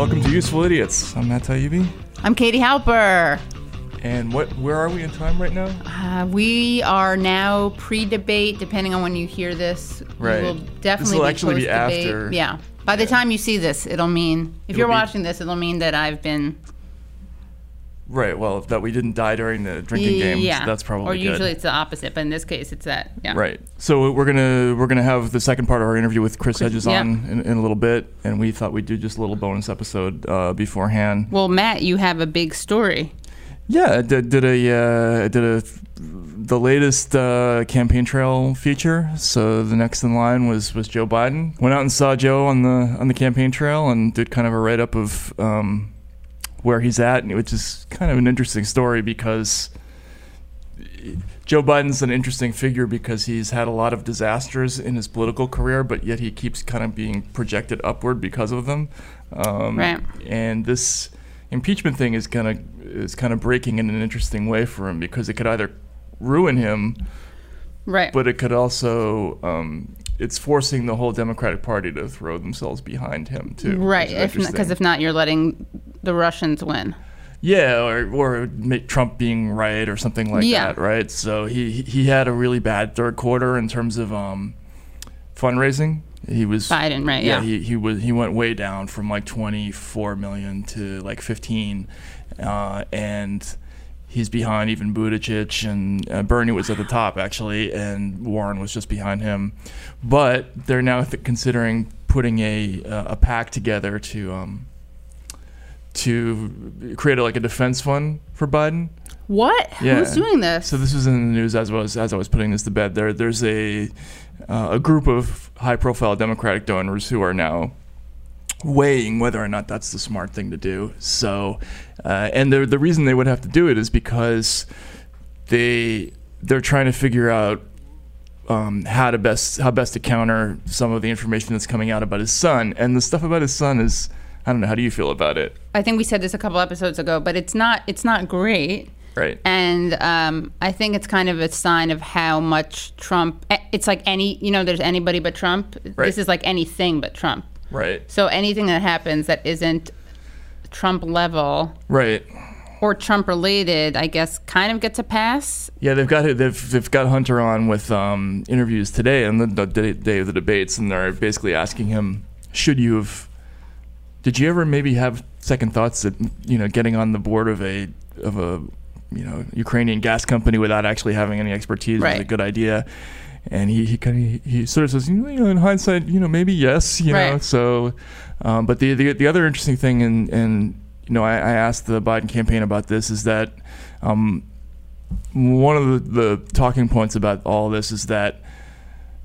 Welcome to Useful Idiots. I'm Matt Taibbi. I'm Katie Halper. And what? Where are we in time right now? Uh, we are now pre-debate, depending on when you hear this. Right. We will This definitely will be actually be post-debate. after- Yeah. By the time you see this, it'll mean if It'll you're be- watching this, it'll mean that I've been Right. Well, that we didn't die during the drinking game. Yeah. That's probably Or good. usually it's the opposite, but in this case, it's that. Yeah. Right. So we're gonna we're gonna have the second part of our interview with Chris Hedges yeah. on in, in a little bit, and we thought we'd do just a little bonus episode uh, beforehand. Well, Matt, you have a big story. Yeah, I did, did a uh, did a the latest uh, campaign trail feature. So the next in line was was Joe Biden. Went out and saw Joe on the on the campaign trail and did kind of a write up of um, where he's at, and which is kind of an interesting story because Joe Biden's an interesting figure because he's had a lot of disasters in his political career, but yet he keeps kind of being projected upward because of them. Um, Right. And this impeachment thing is kind of is kind of breaking in an interesting way for him because it could either ruin him, Right. but it could also um, it's forcing the whole Democratic Party to throw themselves behind him too. right. is If because if not, you're letting the Russians win. Yeah, or or make Trump being right or something like Yeah. that, right? So he he had a really bad third quarter in terms of um, fundraising. He was Biden, right, yeah. he he was he went way down from like 24 million to like 15, uh, and he's behind even Buttigieg and uh, Bernie was at the top actually, and Warren was just behind him. But they're now th- considering putting a uh, a pack together to. Um, to create a, like a defense fund for Biden. What? Yeah. Who's doing this? So this was in the news as I was as I was putting this to bed. There there's a uh, a group of high profile Democratic donors who are now weighing whether or not that's the smart thing to do. So uh, and the the reason they would have to do it is because they they're trying to figure out um, how to best how best to counter some of the information that's coming out about his son and the stuff about his son is I don't know how do you feel about it I think we said this a couple episodes ago, but it's not it's not great. right And um, I think it's kind of a sign of how much Trump. eh, It's like any, you know, there's anybody but Trump. Right. This is like anything but Trump. Right So anything that happens that isn't Trump level right or Trump related, I guess, kind of gets a pass. Yeah, they've got they've they've got Hunter on with um, interviews today and the, the day- of the debates, and they're basically asking him, should you have? Did you ever maybe have second thoughts that you know getting on the board of a of a you know Ukrainian gas company without actually having any expertise was a good idea? And he he kind of he sort of says, you know, in hindsight, you know, maybe yes, you know. So, um, but the, the the other interesting thing, and and you know, I, I asked the Biden campaign about this, is that um, one of the, the talking points about all this is that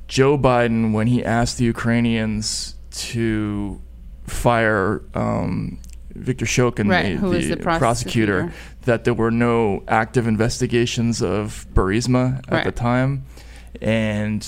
Joe Biden, when he asked the Ukrainians to fire um, Victor Shokin, Right, the, who is the prosecutor. that there were no active investigations of Burisma at the time, and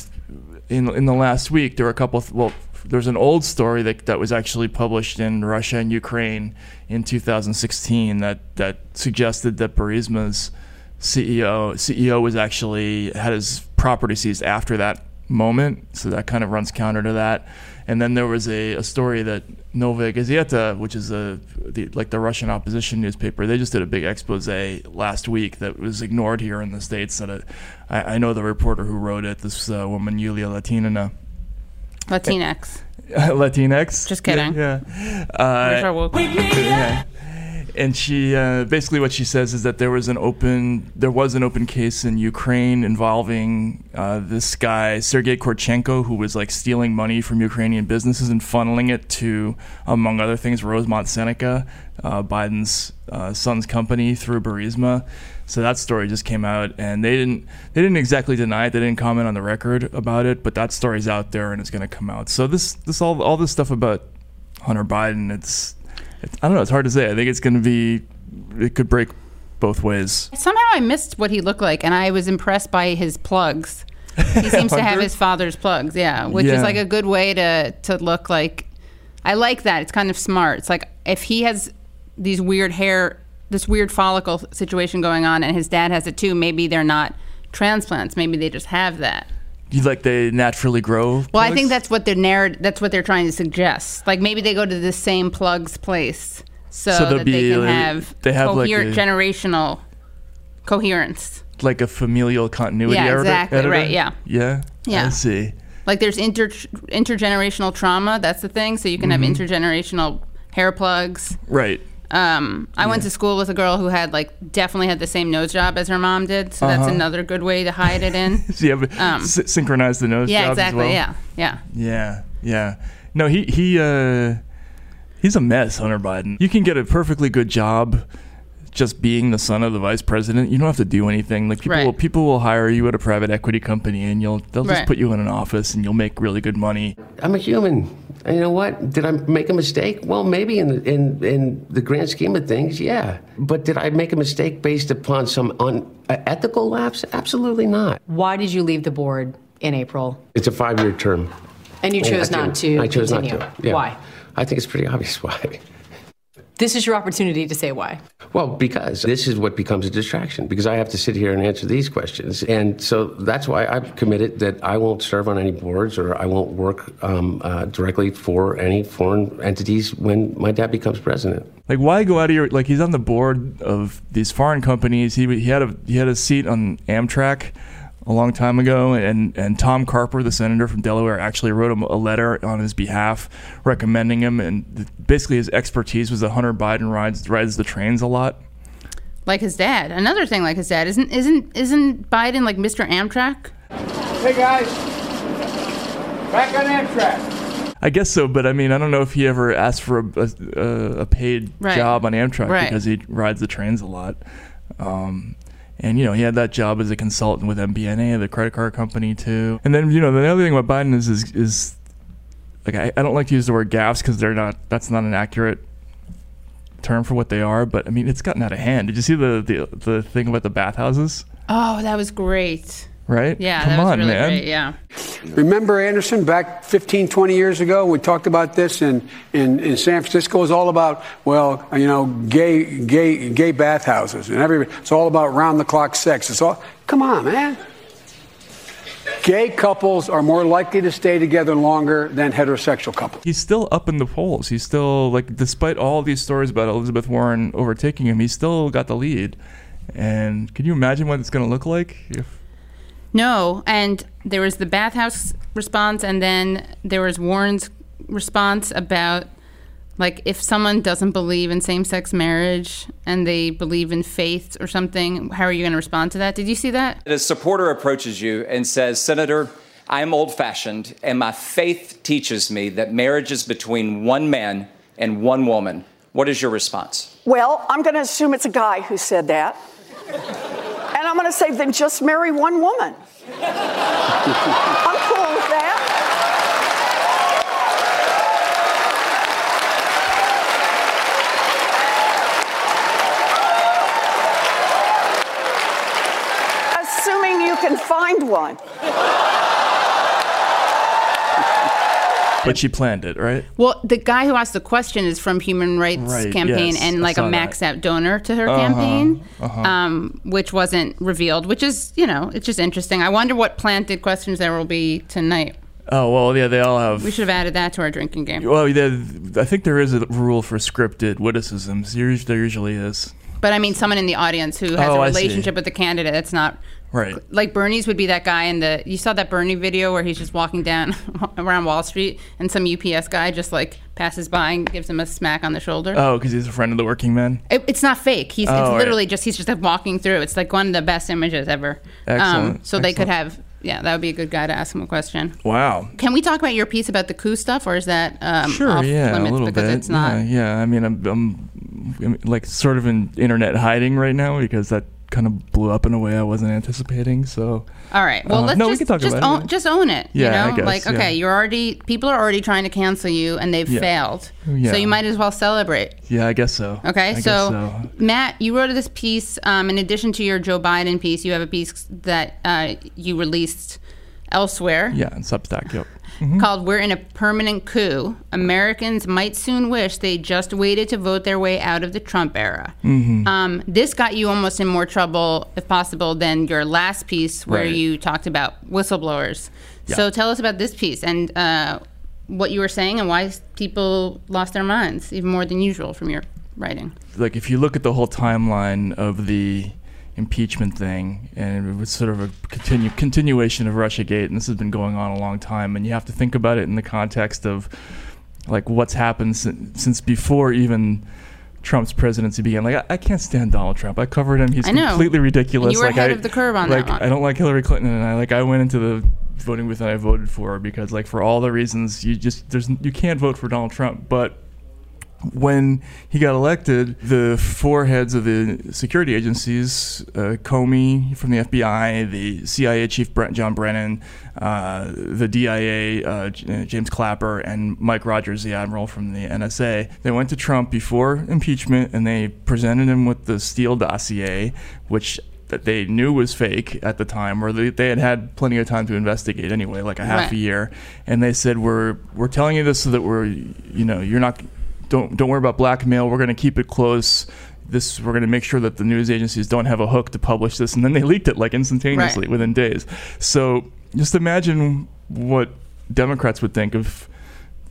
in in the last week there were a couple. Of, well, there's an old story that that was actually published in Russia and Ukraine in 2016 that that suggested that Burisma's CEO CEO was actually had his property seized after that moment, so that kind of runs counter to that. And then there was a, a story that Novaya Gazeta, which is a the, like the Russian opposition newspaper, they just did a big expose last week that was ignored here in the states. That it, I, I know the reporter who wrote it, this uh, woman Yulia Latinina, Latinx. Latinx. Just kidding. Yeah. yeah. Uh, And she uh, basically what she says is that there was an open there was an open case in Ukraine involving uh, this guy Sergei Kurchenko who was like stealing money from Ukrainian businesses and funneling it to among other things Rosemont Seneca, uh, Biden's uh, son's company through Burisma. So that story just came out, and they didn't they didn't exactly deny it. They didn't comment on the record about it, but that story's out there and it's going to come out. So this this all all this stuff about Hunter Biden, it's, it's I don't know. It's hard to say. I think it's going to be it could break both ways. Somehow I missed what he looked like, and I was impressed by his plugs. He seems to have his father's plugs, yeah, which Yeah. is like a good way to to look like. I like that. It's kind of smart. It's like if he has these weird hair, this weird follicle situation going on, and his dad has it too. Maybe they're not transplants. Maybe they just have that. You like they naturally grow. Well, I think that's what they're narr- That's what they're trying to suggest. Like maybe they go to the same plug's place so, So there'll that they can like- have they have, like, a- generational coherence. like a familial continuity. Yeah, editor- exactly, editor? right, yeah. Yeah. Yeah. I see. Like there's inter intergenerational trauma. That's the thing. So you can Mm-hmm. have intergenerational hair plugs. Right. Um, I went to school with a girl who had like definitely had the same nose job as her mom did. So that's Uh-huh. another good way to hide it in. So you have Um, s- synchronize the nose yeah, exactly. as well. Yeah, yeah. Yeah, yeah. No, he he uh he's a mess, Hunter Biden. You can get a perfectly good job just being the son of the vice president. You don't have to do anything. Like people Right. will, people will hire you at a private equity company and you'll they'll just put you in an office and you'll make really good money. I'm a human. And you know what? Did I make a mistake? Well, maybe in the, in in the grand scheme of things, yeah. But did I make a mistake based upon some unethical uh, lapse? Absolutely not. Why did you leave the board in April? It's a five-year term. And you chose I not didn't- to I chose continue. not to. Yeah. Why? I think it's pretty obvious why. This is your opportunity to say why. Well, because this is what becomes a distraction, because I have to sit here and answer these questions. And so that's why I've committed that I won't serve on any boards or I won't work um, uh, directly for any foreign entities when my dad becomes president. Like why go out of your like he's on the board of these foreign companies. He he had a he had a seat on Amtrak a long time ago, and and Tom Carper, the senator from Delaware, actually wrote him a letter on his behalf recommending him, and basically his expertise was that Hunter Biden rides rides the trains a lot. Like his dad. Another thing like his dad. Isn't isn't isn't Biden like Mr. Amtrak? Hey guys, back on Amtrak. I guess so, but I mean, I don't know if he ever asked for a, a, a paid Right. job on Amtrak Right. because he rides the trains a lot. Um, and you know, he had that job as a consultant with MBNA, the credit card company, too. And then you know, the other thing about Biden is is, is like I, I don't like to use the word gaffes because they're not. That's not an accurate term for what they are. But I mean, it's gotten out of hand. Did you see the the, the thing about the bathhouses? Oh, that was great. Right? Yeah, Come that was on, really man. great. Yeah. Remember Anderson back 15, 20 years ago? We talked about this in, in, in San Francisco. It's all about, well, you know, gay, gay, gay bathhouses. And every, it's all about round the clock sex. It's all, come on, man. Gay couples are more likely to stay together longer than heterosexual couples. he's still up in the polls. He's still like, despite all these stories about Elizabeth Warren overtaking him, he's still got the lead. And can you imagine what it's going to look like if? No, and there was the bathhouse response, and then there was Warren's response about like if someone doesn't believe in same-sex marriage and they believe in faith or something, how are you going to respond to that? Did you see that? A supporter approaches you and says, Senator, I'm old fashioned, and my faith teaches me that marriage is between one man and one woman. What is your response? Well, I'm going to assume it's a guy who said that. And I'm going to say, then just marry one woman. I'm cool with that. Assuming you can find one. But she planned it, right? Well, the guy who asked the question is from Human Rights Right, Campaign yes, and like a max that. out donor to her Uh-huh, campaign, uh-huh. um, which wasn't revealed. Which is, you know, it's just interesting. I wonder what planted questions there will be tonight. Oh well, yeah, they all have. We should have added that to our drinking game. Well, yeah, I think there is a rule for scripted witticisms. There usually is. But I mean, someone in the audience who has Oh, a relationship with the candidate that's not Right. like Bernie's would be that guy in the. You saw that Bernie video where he's just walking down around Wall Street and some UPS guy just like passes by and gives him a smack on the shoulder. Oh, because he's a friend of the working man. It, it's not fake. He's Oh, it's right. literally just he's just like walking through. It's like one of the best images ever. Um, Excellent, so they could have yeah, that would be a good guy to ask him a question. Wow. Can we talk about your piece about the coup stuff, or is that um, Sure. off yeah, limits a little because bit. it's not? Yeah, yeah. I mean, I'm, I'm like sort of in internet hiding right now because that kind of blew up in a way I wasn't anticipating. So. All right. Well, Uh, let's no, we just, can talk just about own, yeah. just own it. Yeah, I you know, guess, like yeah. okay, you're already people are already trying to cancel you, and they've Yeah. failed. Yeah. So you might as well celebrate. Yeah, I guess so. Okay, I guess so, so. Matt, you wrote this piece. Um, in addition to your Joe Biden piece, you have a piece that uh, you released elsewhere Yeah, and Substack. Yep. Called We're in a Permanent Coup. Americans might soon wish they just waited to vote their way out of the Trump era. Mm-hmm. Um, this got you almost in more trouble, if possible, than your last piece where Right. you talked about whistleblowers. So tell us about this piece and uh, what you were saying and why people lost their minds, even more than usual from your writing. like if you look at the whole timeline of the impeachment thing, and it was sort of a continue continuation of RussiaGate, and this has been going on a long time, and you have to think about it in the context of like what's happened since, since before even. Trump's presidency began. Like I, I can't stand Donald Trump. I covered him. He's completely ridiculous. And you were like ahead I, of the curve on like, that one. I don't like Hillary Clinton, and I like I went into the voting booth and I voted for her because like for all the reasons you just there's you can't vote for Donald Trump, but when he got elected, the four heads of the security agencies, uh, Comey from the FBI, the CIA chief Brent, John Brennan, uh, the DIA uh, uh, James Clapper, and Mike Rogers, the admiral from the NSA, they went to Trump before impeachment and they presented him with the Steele dossier, which that they knew was fake at the time, or they, they had had plenty of time to investigate anyway, like a half Right. a year. And they said, "We're we're telling you this so that we're, you know, you're not don't don't worry about blackmail. We're going to keep it close. This we're going to make sure that the news agencies don't have a hook to publish this." And then they leaked it like instantaneously Right. within days. So just imagine what Democrats would think if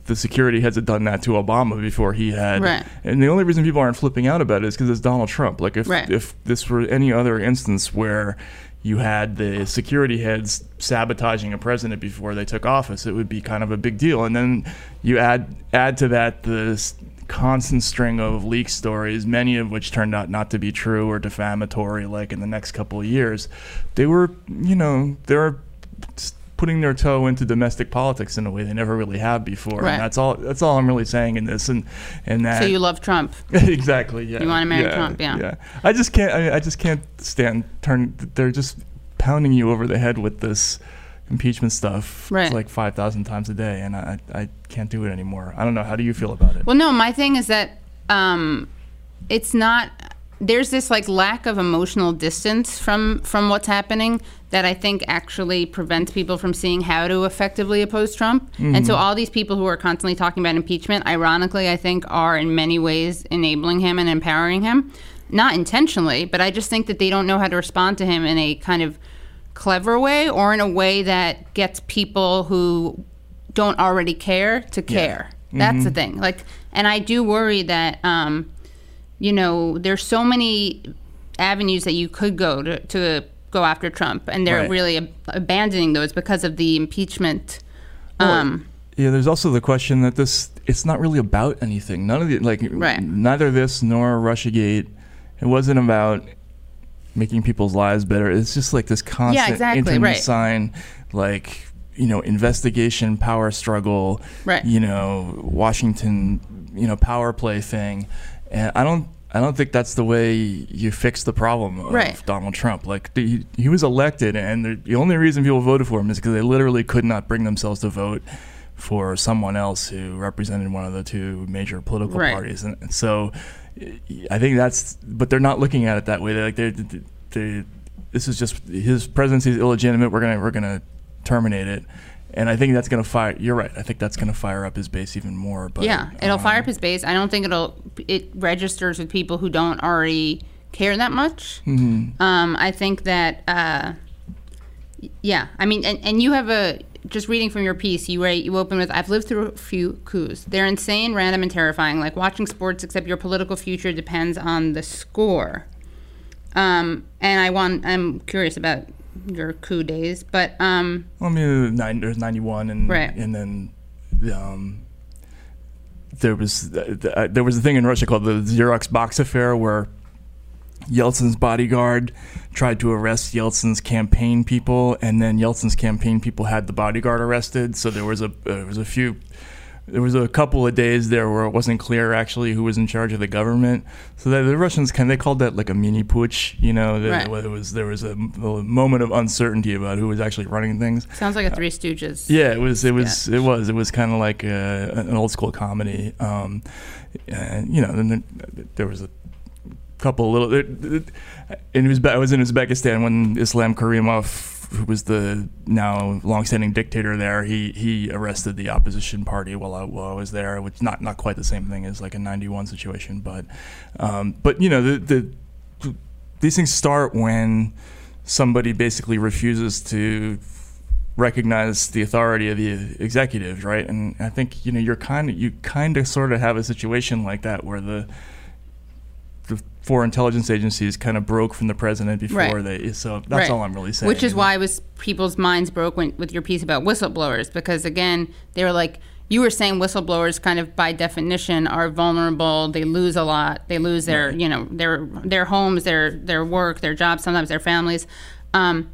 the security heads had done that to Obama before he had. Right. And the only reason people aren't flipping out about it is because it's Donald Trump. Like if Right. if this were any other instance where you had the security heads sabotaging a president before they took office, it would be kind of a big deal. And then you add add to that this constant string of leak stories, many of which turned out not to be true or defamatory. Like in the next couple of years, they were, you know, there s- putting their toe into domestic politics in a way they never really have before. Right. And that's all. That's all I'm really saying in this. And and that So you love Trump. exactly. Yeah. You wanna marry yeah, Trump, yeah. Yeah. I just can't. I, I just can't stand. Turn. They're just pounding you over the head with this impeachment stuff. Right. Like five thousand times a day, and I I can't do it anymore. I don't know. How do you feel about it? Well, no, my thing is that um, it's not. There's this like lack of emotional distance from from what's happening that I think actually prevents people from seeing how to effectively oppose Trump. And so all these people who are constantly talking about impeachment, ironically, I think are in many ways enabling him and empowering him, not intentionally, but I just think that they don't know how to respond to him in a kind of clever way or in a way that gets people who don't already care to care. That's the thing. Like, and I do worry that, um, you know, there's so many avenues that you could go to, to go after Trump, and they're Right. really ab- abandoning those because of the impeachment. Um, Yeah, there's also the question that this it's not really about anything. None of the like Right. neither this nor RussiaGate. It wasn't about making people's lives better. It's just like this constant yeah, exactly, right. sign like you know, investigation, power struggle, Right. you know, Washington, you know, power play thing. And I don't I don't think that's the way you fix the problem of Right. Donald Trump. Like the, he, he was elected, and the, the only reason people voted for him is because they literally could not bring themselves to vote for someone else who represented one of the two major political Right. parties. And, and so, I think that's. But they're not looking at it that way. They're like they they this is just his presidency is illegitimate. We're gonna we're gonna terminate it. And I think that's gonna fire. You're right. I think that's gonna fire up his base even more. But yeah, it'll fire um, up his base. I don't think it'll. It registers with people who don't already care that much. Mm-hmm. Um, I think that. Uh, yeah, I mean, and, and you have a just reading from your piece. You write, you open with, "I've lived through a few coups. They're insane, random, and terrifying. Like watching sports, except your political future depends on the score." Um, and I want. I'm curious about your coup days, but um, I mean, nine, there's 91, and Right. and then um, there was uh, there was a thing in Russia called the Xerox box affair where Yeltsin's bodyguard tried to arrest Yeltsin's campaign people, and then Yeltsin's campaign people had the bodyguard arrested. So there was a there was a few. There was a couple of days there where it wasn't clear actually who was in charge of the government. So the, the Russians kind they called that like a mini putsch, you know. The, Right. There was there was a, a moment of uncertainty about who was actually running things. sounds like a Three Stooges. Yeah, it was. It was. sketch. It was. It was kind of like a, an old school comedy. Um, and you know, then there, there was a couple little. It, it, Uzbe- I was in Uzbekistan when Islam Karimov who was the now longstanding dictator there, he he arrested the opposition party while I, while I was there, which not not quite the same thing as like a '91 situation, but um, but you know the the these things start when somebody basically refuses to recognize the authority of the executive, right? And I think you know you're kind of you kind of sort of have a situation like that where the four intelligence agencies kind of broke from the president before Right. they. So that's Right. all I'm really saying. Which is why it was people's minds broke when, with your piece about whistleblowers because again they were like you were saying whistleblowers kind of by definition are vulnerable. They lose a lot. They lose their you know their their homes, their their work, their jobs, sometimes their families. Um,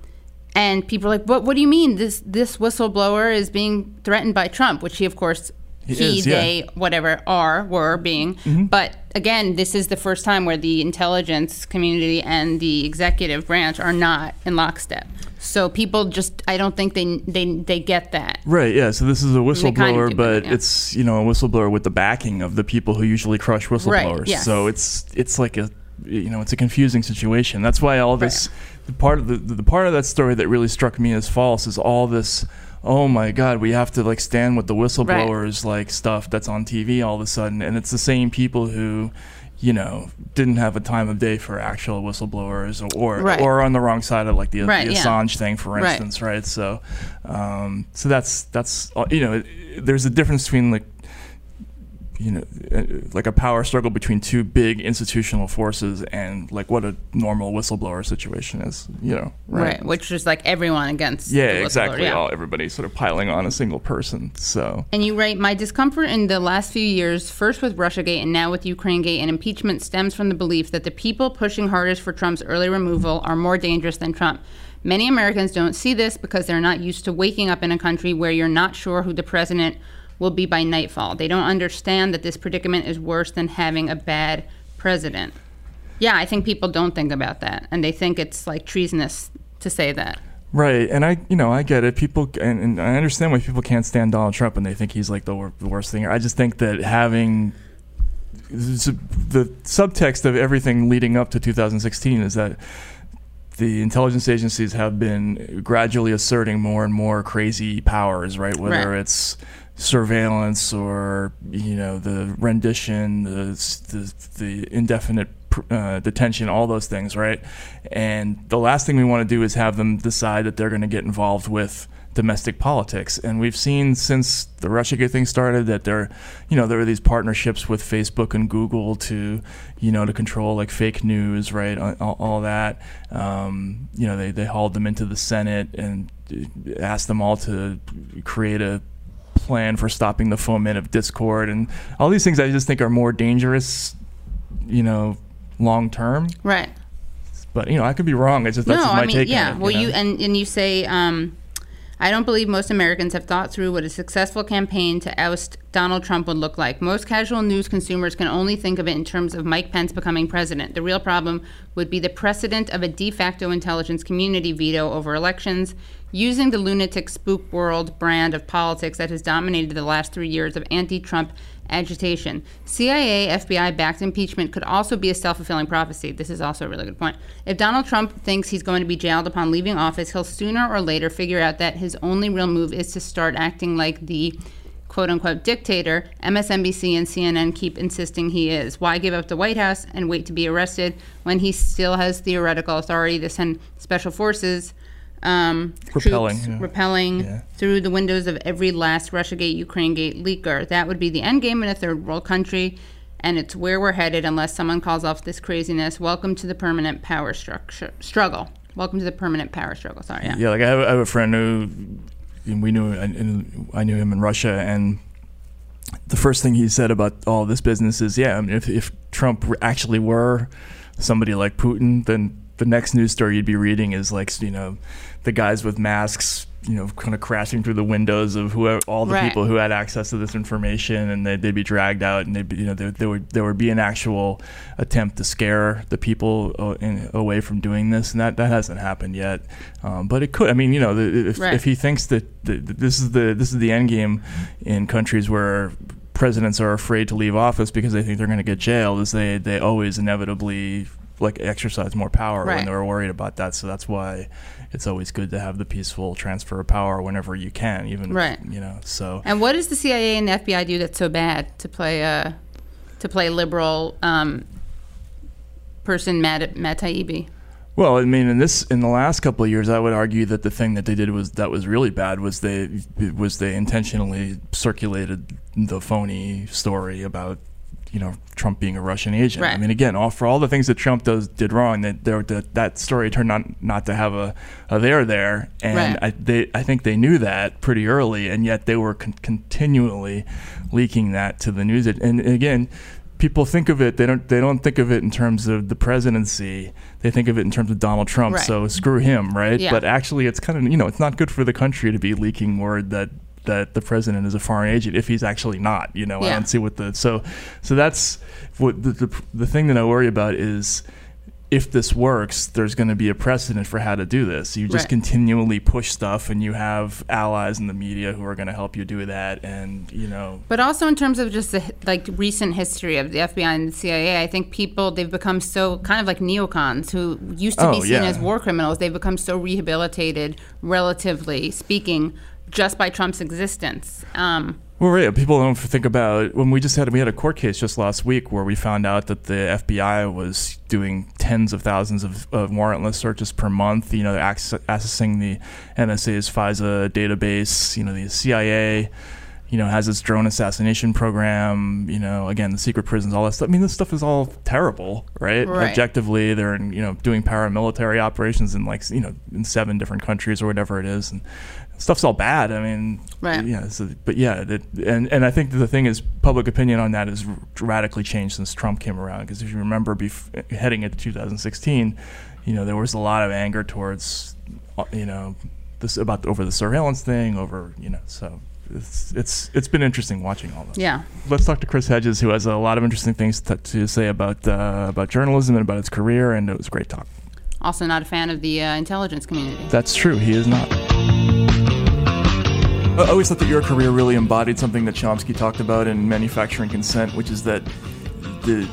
and people are like, "What? What do you mean? This this whistleblower is being threatened by Trump?" Which he, of course, He he, is, yeah. they, whatever are were being. Mm-hmm. But again, this is the first time where the intelligence community and the executive branch are not in lockstep. So people just, I don't think they they they get that. Right, yeah. So this is a kind of whistleblower, but yeah. it's you know a whistleblower with the backing of the people who usually crush whistleblowers. yes. So it's it's like a you know it's a confusing situation. That's why all this the part of the, the part of that story that really struck me as false is all this. Oh my God, we have to like stand with the whistleblowers like stuff that's on TV all of a sudden, and it's the same people who. You know, didn't have a time of day for actual whistleblowers, or Right. or on the wrong side of like the, Right, the yeah. Assange thing, for instance, right? So, um, so that's that's uh, you know, there's a difference between like you know, uh, like a power struggle between two big institutional forces and like what a normal whistleblower situation is, you know, Right. Which is like everyone against. yeah, exactly. yeah. All everybody sort of piling on a single person. So And you write, my discomfort in the last few years, first with Russiagate and now with Ukrainegate and impeachment, stems from the belief that the people pushing hardest for Trump's early removal are more dangerous than Trump. Many Americans don't see this because they're not used to waking up in a country where you're not sure who the president will be by nightfall. They don't understand that this predicament is worse than having a bad president. Yeah, I think people don't think about that, and they think it's like treasonous to say that. Right, and I, you know, I get it. People, and, and I understand why people can't stand Donald Trump and they think he's like the, wor- the worst thing. I just think that having the subtext of everything leading up to 2016 is that the intelligence agencies have been gradually asserting more and more crazy powers, right? Whether Right. it's surveillance or you know the rendition, the the, the indefinite uh, detention, all those things, right? And the last thing we want to do is have them decide that they're going to get involved with domestic politics. And we've seen since the Russiagate thing started that there, you know, there were these partnerships with Facebook and Google to, you know, to control like fake news, right? All, all- all that. Um, you know, they, they hauled them into the Senate and uh, asked them all to create a plan for stopping the foment of discord and all these things I just think are more dangerous, you know, long term. Right. But you know, I could be wrong. It's just that's no, just my I mean, take yeah. it. well, you, you, and and you say, um, I don't believe most Americans have thought through what a successful campaign to oust Donald Trump would look like. Most casual news consumers can only think of it in terms of Mike Pence becoming president. The real problem would be the precedent of a de facto intelligence community veto over elections, using the lunatic spook world brand of politics that has dominated the last three years of anti-Trump agitation. CIA, FBI backed impeachment could also be a self fulfilling prophecy. This is also a really good point. If Donald Trump thinks he's going to be jailed upon leaving office, he'll sooner or later figure out that his only real move is to start acting like the quote unquote dictator MSNBC and CNN keep insisting he is. Why give up the White House and wait to be arrested when he still has theoretical authority to send special forces? Um, Repelling, troops yeah. repelling Yeah. through the windows of every last Russiagate, Ukrainegate leaker. That would be the end game in a third world country, and it's where we're headed unless someone calls off this craziness. Welcome to the permanent power structure struggle. Welcome to the permanent power struggle. Sorry, yeah. Yeah, like I have, I have a friend who we knew and I knew him in Russia, and the first thing he said about all this business is, yeah, I mean, if if Trump actually were somebody like Putin, then the next news story you'd be reading is like you know the guys with masks. You know, kind of crashing through the windows of whoever, all the Right. people who had access to this information, and they'd, they'd be dragged out, and they'd be, you know, there, there would there would be an actual attempt to scare the people uh, in, away from doing this, and that, that hasn't happened yet. Um, but it could. I mean, you know, the, if, Right. if he thinks that the, that this is the this is the end game in countries where presidents are afraid to leave office because they think they're going to get jailed, is they they always inevitably like exercise more power Right. when they were worried about that. So that's why it's always good to have the peaceful transfer of power whenever you can, even Right. you know. So And what does the CIA and the FBI do that's so bad to play uh, to play liberal um, person Matt Matt Taibbi? Well, I mean, in this, in the last couple of years, I would argue that the thing that they did was that was really bad was they was they intentionally circulated the phony story about you know Trump being a Russian agent. I mean, again, all for all the things that Trump does did wrong, that there that, that story turned out not to have a, a there there, and Right. I they I think they knew that pretty early, and yet they were con- continually leaking that to the news. And again. People think of it. They don't. They don't think of it in terms of the presidency. They think of it in terms of Donald Trump. Right. So screw him, right? Yeah. But actually, it's kind of you know, it's not good for the country to be leaking word that that the president is a foreign agent if he's actually not. You know, I Yeah. don't see what the so so that's what the the, the thing that I worry about is if this works, there's going to be a precedent for how to do this. You just Right. continually push stuff, and you have allies in the media who are going to help you do that, and you know. But also in terms of just the like recent history of the FBI and the CIA, I think people they've become so kind of like neocons who used to Oh, be seen yeah. as war criminals. They've become so rehabilitated, relatively speaking, just by Trump's existence. Um, Well, right. People don't think about when we just had we had a court case just last week where we found out that the FBI was doing tens of thousands of, of warrantless searches per month. You know, they're accessing the NSA's FISA database. You know, the CIA. You know, has its drone assassination program. You know, again, the secret prisons, all that stuff. I mean, this stuff is all terrible, right? Right. Objectively, they're in, you know doing paramilitary operations in like you know in seven different countries or whatever it is, and stuff's all bad. I mean, Right. yeah, so, but yeah, it, and and I think the thing is, public opinion on that has radically changed since Trump came around. Because if you remember, bef- heading into 2016, you know, there was a lot of anger towards, uh, you know, this about over the surveillance thing, over you know, so. It's, it's it's been interesting watching all this. yeah. Let's talk to Chris Hedges, who has a lot of interesting things to, to say about uh, about journalism and about his career, and it was a great talk. Also, not a fan of the uh, intelligence community. That's true. He is not. I always thought that your career really embodied something that Chomsky talked about in manufacturing consent, which is that the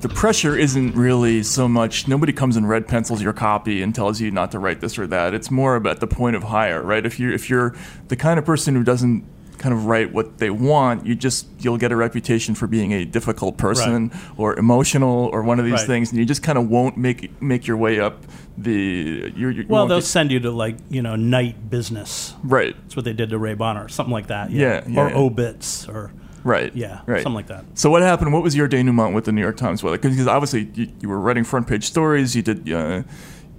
the pressure isn't really so much nobody comes and red pencils your copy and tells you not to write this or that. It's more about the point of hire, right? If you're if you're the kind of person who doesn't kind of write what they want, you just you'll get a reputation for being a difficult person or emotional or one of these Right. things, and you just kind of won't make make your way up the. You're, you Well, they'll get- send you to like you know night business. right. That's what they did to Ray Bonner, something like that. Yeah, yeah, or yeah. obits, or Right. Yeah, Right. something like that. So what happened? What was your denouement with the New York Times? Because obviously you, you were writing front page stories. You did. Uh,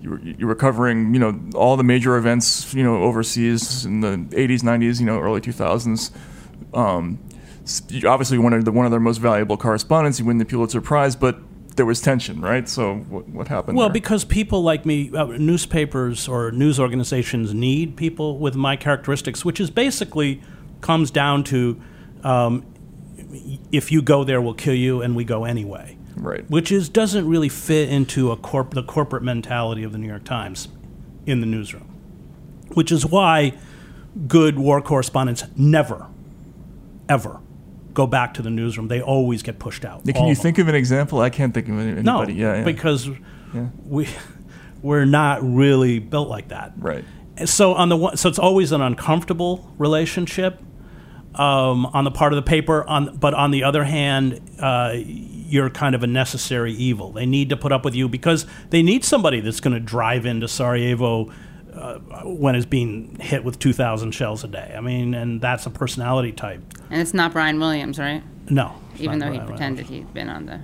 you were, you were covering, you know, all the major events, you know, overseas in the '80s, '90s, you know, early 2000s. Um, obviously one of the one of their most valuable correspondents. You win the Pulitzer Prize, but there was tension, right? So what, what happened? Well, there? because people like me, uh, newspapers or news organizations need people with my characteristics, which is basically comes down to um, if you go there, we'll kill you, and we go anyway. Right. Which is doesn't really fit into a corp- the corporate mentality of the New York Times in the newsroom. Which is why good war correspondents never, ever go back to the newsroom. They always get pushed out. Can you think of an example? I can't think of any- No, anybody. yeah, yeah. because we we're not really built like that. right. So on the one, so it's always an uncomfortable relationship um, on the part of the paper. On but on the other hand, uh, you're kind of a necessary evil. They need to put up with you because they need somebody that's going to drive into Sarajevo. Uh, when it's being hit with 2,000 shells a day. I mean, and that's a personality type. And it's not Brian Williams, right? No. Even though he Brian pretended he'd been on the.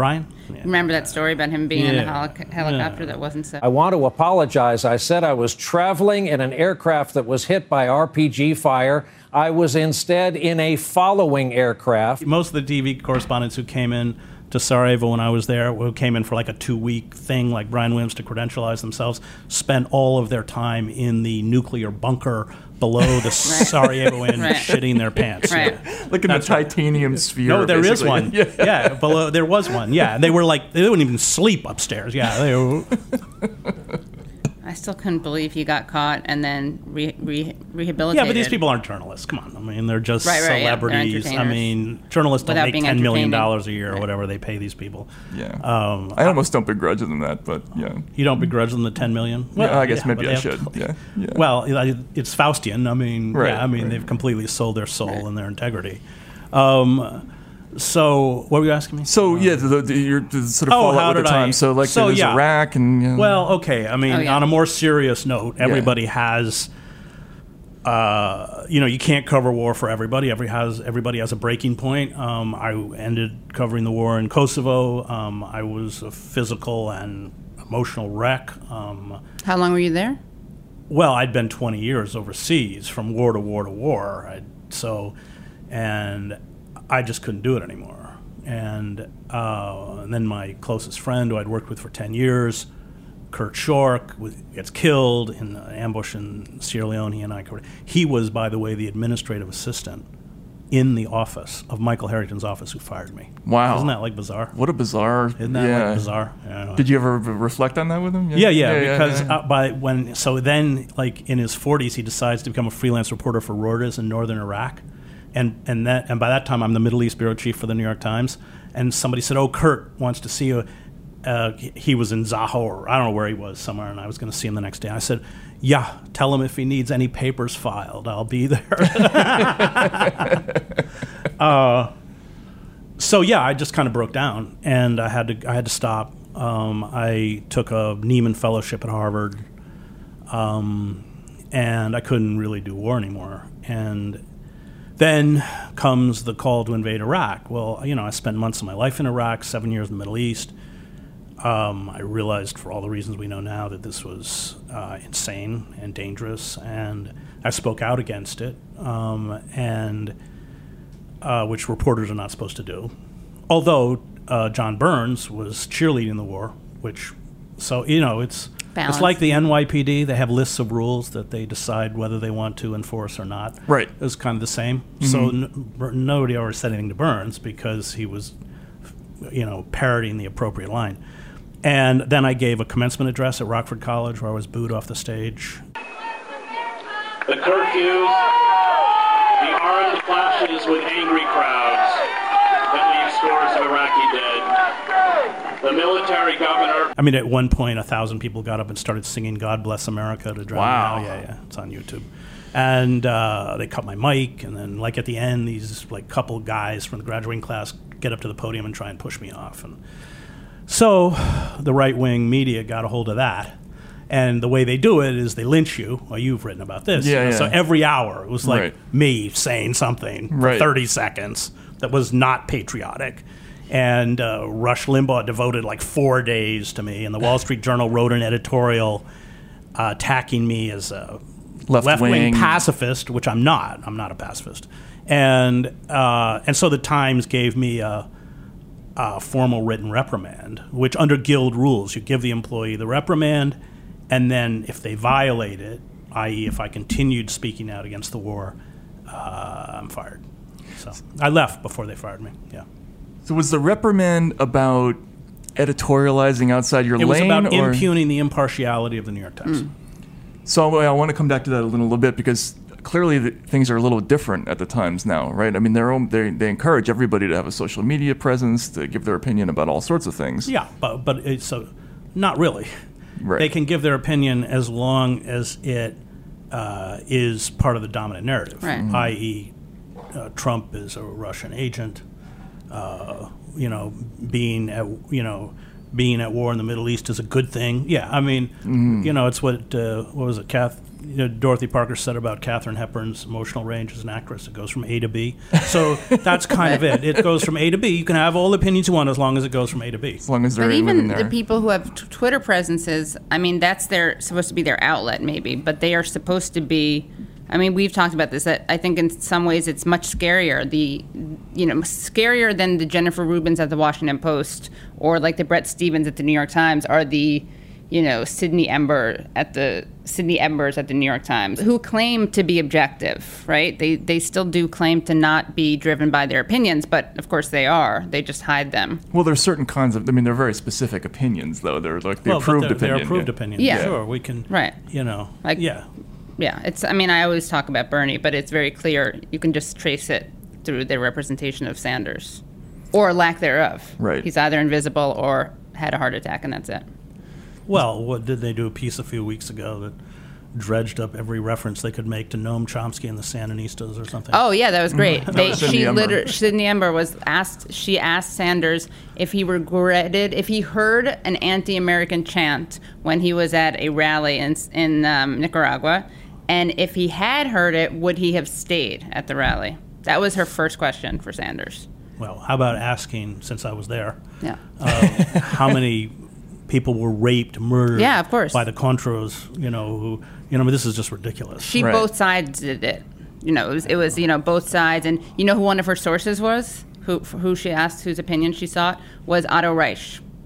Brian? Yeah. Remember that story about him being in a Yeah. helic- helicopter that wasn't so. I want to apologize. I said I was traveling in an aircraft that was hit by RPG fire. I was instead in a following aircraft. most of the TV correspondents who came in to Sarajevo when I was there, who came in for like a two week thing, like Brian Williams to credentialize themselves, spent all of their time in the nuclear bunker below the Sarajevoan Right. shitting their pants. Right. Like in That's the right. titanium sphere. No, there is basically. one. yeah. yeah. below there was one. Yeah, they were like they wouldn't even sleep upstairs. Yeah, they were, I I still couldn't believe he got caught and then re, re, rehabilitated. Yeah, but these people aren't journalists. Come on, I mean they're just Right, right, yeah, they're celebrities. I mean, journalists don't Without make ten million dollars a year or whatever they pay these people. Yeah. Um, I almost don't begrudge them that, but yeah. You don't begrudge them the ten million? Yeah, I guess yeah, maybe I they have- should. Yeah. yeah. Well, it's Faustian. I mean, Right, yeah, I mean, right. they've completely sold their soul and their integrity. Um, so, what were you asking me? So yeah, the, the, your the sort of Oh, fallout how with the did I- So like so, there's yeah. Iraq and you know, Well, okay. I mean, Oh, yeah. on a more serious note, everybody has. Uh, you know, you can't cover war for everybody. Every has everybody has a breaking point. Um, I ended covering the war in Kosovo. Um, I was a physical and emotional wreck. Um, How long were you there? well, I'd been 20 years overseas from war to war to war. i so, and I just couldn't do it anymore. And, uh, and then my closest friend, who I'd worked with for 10 years, Kurt Schork, was, gets killed in an ambush in Sierra Leone. He and I. He was, by the way, the administrative assistant in the office of Michael Harrington's office who fired me. Wow. Isn't that like bizarre? what a bizarre. Isn't that yeah. like bizarre? Yeah. Did you ever reflect on that with him? Yeah, yeah, because yeah. Uh, by when so then like in his 40s he decides to become a freelance reporter for Reuters in northern Iraq, and and that and by that time I'm the Middle East bureau chief for the New York Times, and somebody said, "Oh, Kurt wants to see you." Uh, he- was in Zakho or I don't know where he was somewhere, and I was going to see him the next day. I said, "Yeah, tell him if he needs any papers filed, I'll be there." uh, so yeah, I just kind of broke down, and I had to I had to stop. Um, I took a Nieman Fellowship at Harvard, um, and I couldn't really do war anymore. And then comes the call to invade Iraq. Well, you know, I spent months of my life in Iraq, seven years in the Middle East. Um, I realized, for all the reasons we know now, that this was uh, insane and dangerous, and I spoke out against it. Um, and uh, which reporters are not supposed to do. Although uh, John Burns was cheerleading the war, which so you know it's Balance. it's like the NYPD. They have lists of rules that they decide whether they want to enforce or not. Right. It was kind of the same. Mm-hmm. So n- nobody ever said anything to Burns because he was, you know, parroting the appropriate line. And then I gave a commencement address at Rockford College where I was booed off the stage. The curfew, the armed clashes with angry crowds that leave scores of Iraqi dead. The military governor I mean, at one point, a thousand people got up and started singing "God Bless America" to drown Wow. me out. Yeah, yeah, it's on YouTube. And uh, they cut my mic, and then, like at the end, these like couple guys from the graduating class get up to the podium and try and push me off. And so, the right wing media got a hold of that. And the way they do it is they lynch you. Well, you've written about this. Yeah, you know, So every hour, it was like Right. me saying something for Right. 30 seconds that was not patriotic. And uh, Rush Limbaugh devoted like four days to me, and the Wall Street Journal wrote an editorial uh, attacking me as a Left wing. pacifist, which I'm not. I'm not a pacifist. And uh, and so the Times gave me a, a formal written reprimand, which under guild rules, you give the employee the reprimand, and then if they violate it, i.e., if I continued speaking out against the war, uh, I'm fired. So I left before they fired me. Yeah. So was the reprimand about editorializing outside your It was about or impugning the impartiality of the New York Times. so? I want to come back to that a little bit because clearly the, things are a little different at the Times now, right? I mean, they're, own- they they encourage everybody to have a social media presence to give their opinion about all sorts of things. Yeah, but but it's so not really. Right. They can give their opinion as long as it uh, is part of the dominant narrative, Right. Mm-hmm. i.e., uh, Trump is a Russian agent. Uh, you know, being at you know being at war in the Middle East is a good thing. Yeah, I mean, Mm-hmm. you know, it's what uh, what was it, Kath? You know, Dorothy Parker said about Katharine Hepburn's emotional range as an actress. It goes from A to B. So that's kind of it. It goes from A to B. You can have all the opinions you want as long as it goes from A to B. As long as they're But even there. the people who have t- Twitter presences, I mean, that's their supposed to be their outlet, maybe, but they are supposed to be. I mean, we've talked about this. That I think in some ways it's much scarier. The, you know, scarier than the Jennifer Rubins at the Washington Post or like the Bret Stephens at the New York Times are the, you know, Sydney Ember at the Sydney Embers at the New York Times, who claim to be objective, right? They they still do claim to not be driven by their opinions, but of course they are. They just hide them. Well, there's certain kinds of. I mean, they're very specific opinions, though. They're like the well, approved they're, opinion. they're approved yeah. opinions. Yeah. Sure, we can. Right. You know. Like- yeah. Yeah, it's. I mean, I always talk about Bernie, but it's very clear. You can just trace it through their representation of Sanders, or lack thereof. Right. He's either invisible or had a heart attack, and that's it. Well, what did they do a piece a few weeks ago that dredged up every reference they could make to Noam Chomsky and the Sandinistas or something? Oh yeah, that was great. They, was Sydney she Ember. liter- Sydney Ember was asked. She asked Sanders if he regretted if he heard an anti-American chant when he was at a rally in in um, Nicaragua, and if he had heard it, would he have stayed at the rally? That was her first question for Sanders. Well, how about asking, since I was there, Yeah. uh, how many people were raped, murdered Yeah, of course. by the Contras, you know, who, you know, I mean, this is just ridiculous. She Right. both sides did it. You know, it was, it was you know both sides, and you know who one of her sources was, who who she asked, whose opinion she sought, was Otto Reich.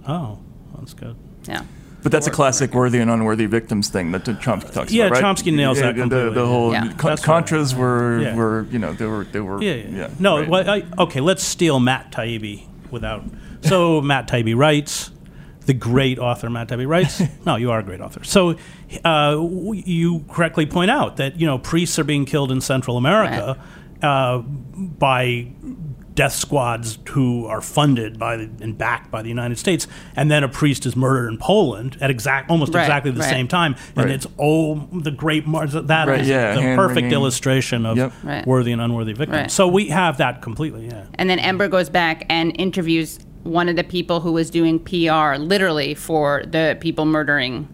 oh, that's good. Yeah. But that's a classic worthy and unworthy victims thing that Chomsky talks Yeah, about, right? Yeah chomsky nails that the, completely, the whole yeah. con- That's right. Contras were Yeah. were you know they were they were Yeah, yeah. no, right. well, I, okay, let's steal Matt Taibbi without. So Matt Taibbi writes, the great author Matt Taibbi writes. no, you are a great author. So uh, you correctly point out that you know priests are being killed in Central America uh, by death squads who are funded by the, and backed by the United States, and then a priest is murdered in Poland at exact almost Right, exactly the right. same time, and Right. it's oh the great mar- that Right, is yeah, the perfect wringing. illustration of Yep. Right. worthy and unworthy victims. Right. So we have that completely, yeah. And then Ember goes back and interviews one of the people who was doing PR literally for the people murdering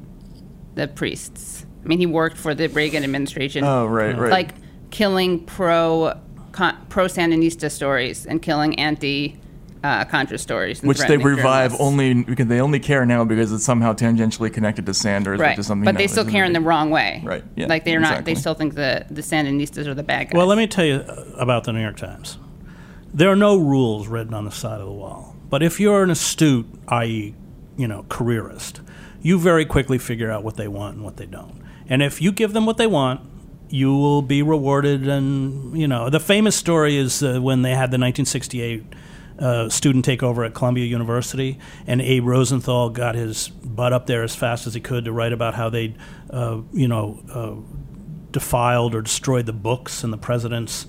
the priests. I mean, he worked for the Reagan administration. Oh right right. Like killing pro con, pro Sandinista stories and killing anti uh, Contra stories. which they revive journalists. only because they only care now because it's somehow tangentially connected to Sanders, Right, which is something. but that they still care in the wrong way. Right, yeah, like they're not. They still think the the Sandinistas are the bad guys. Well, let me tell you uh, about the New York Times. There are no rules written on the side of the wall. But if you're an astute, i.e., you know, careerist, you very quickly figure out what they want and what they don't. And if you give them what they want, you will be rewarded. And you know, the famous story is uh, when they had the 1968 uh, student takeover at Columbia University, and Abe Rosenthal got his butt up there as fast as he could to write about how they, uh, you know, uh, defiled or destroyed the books in the president's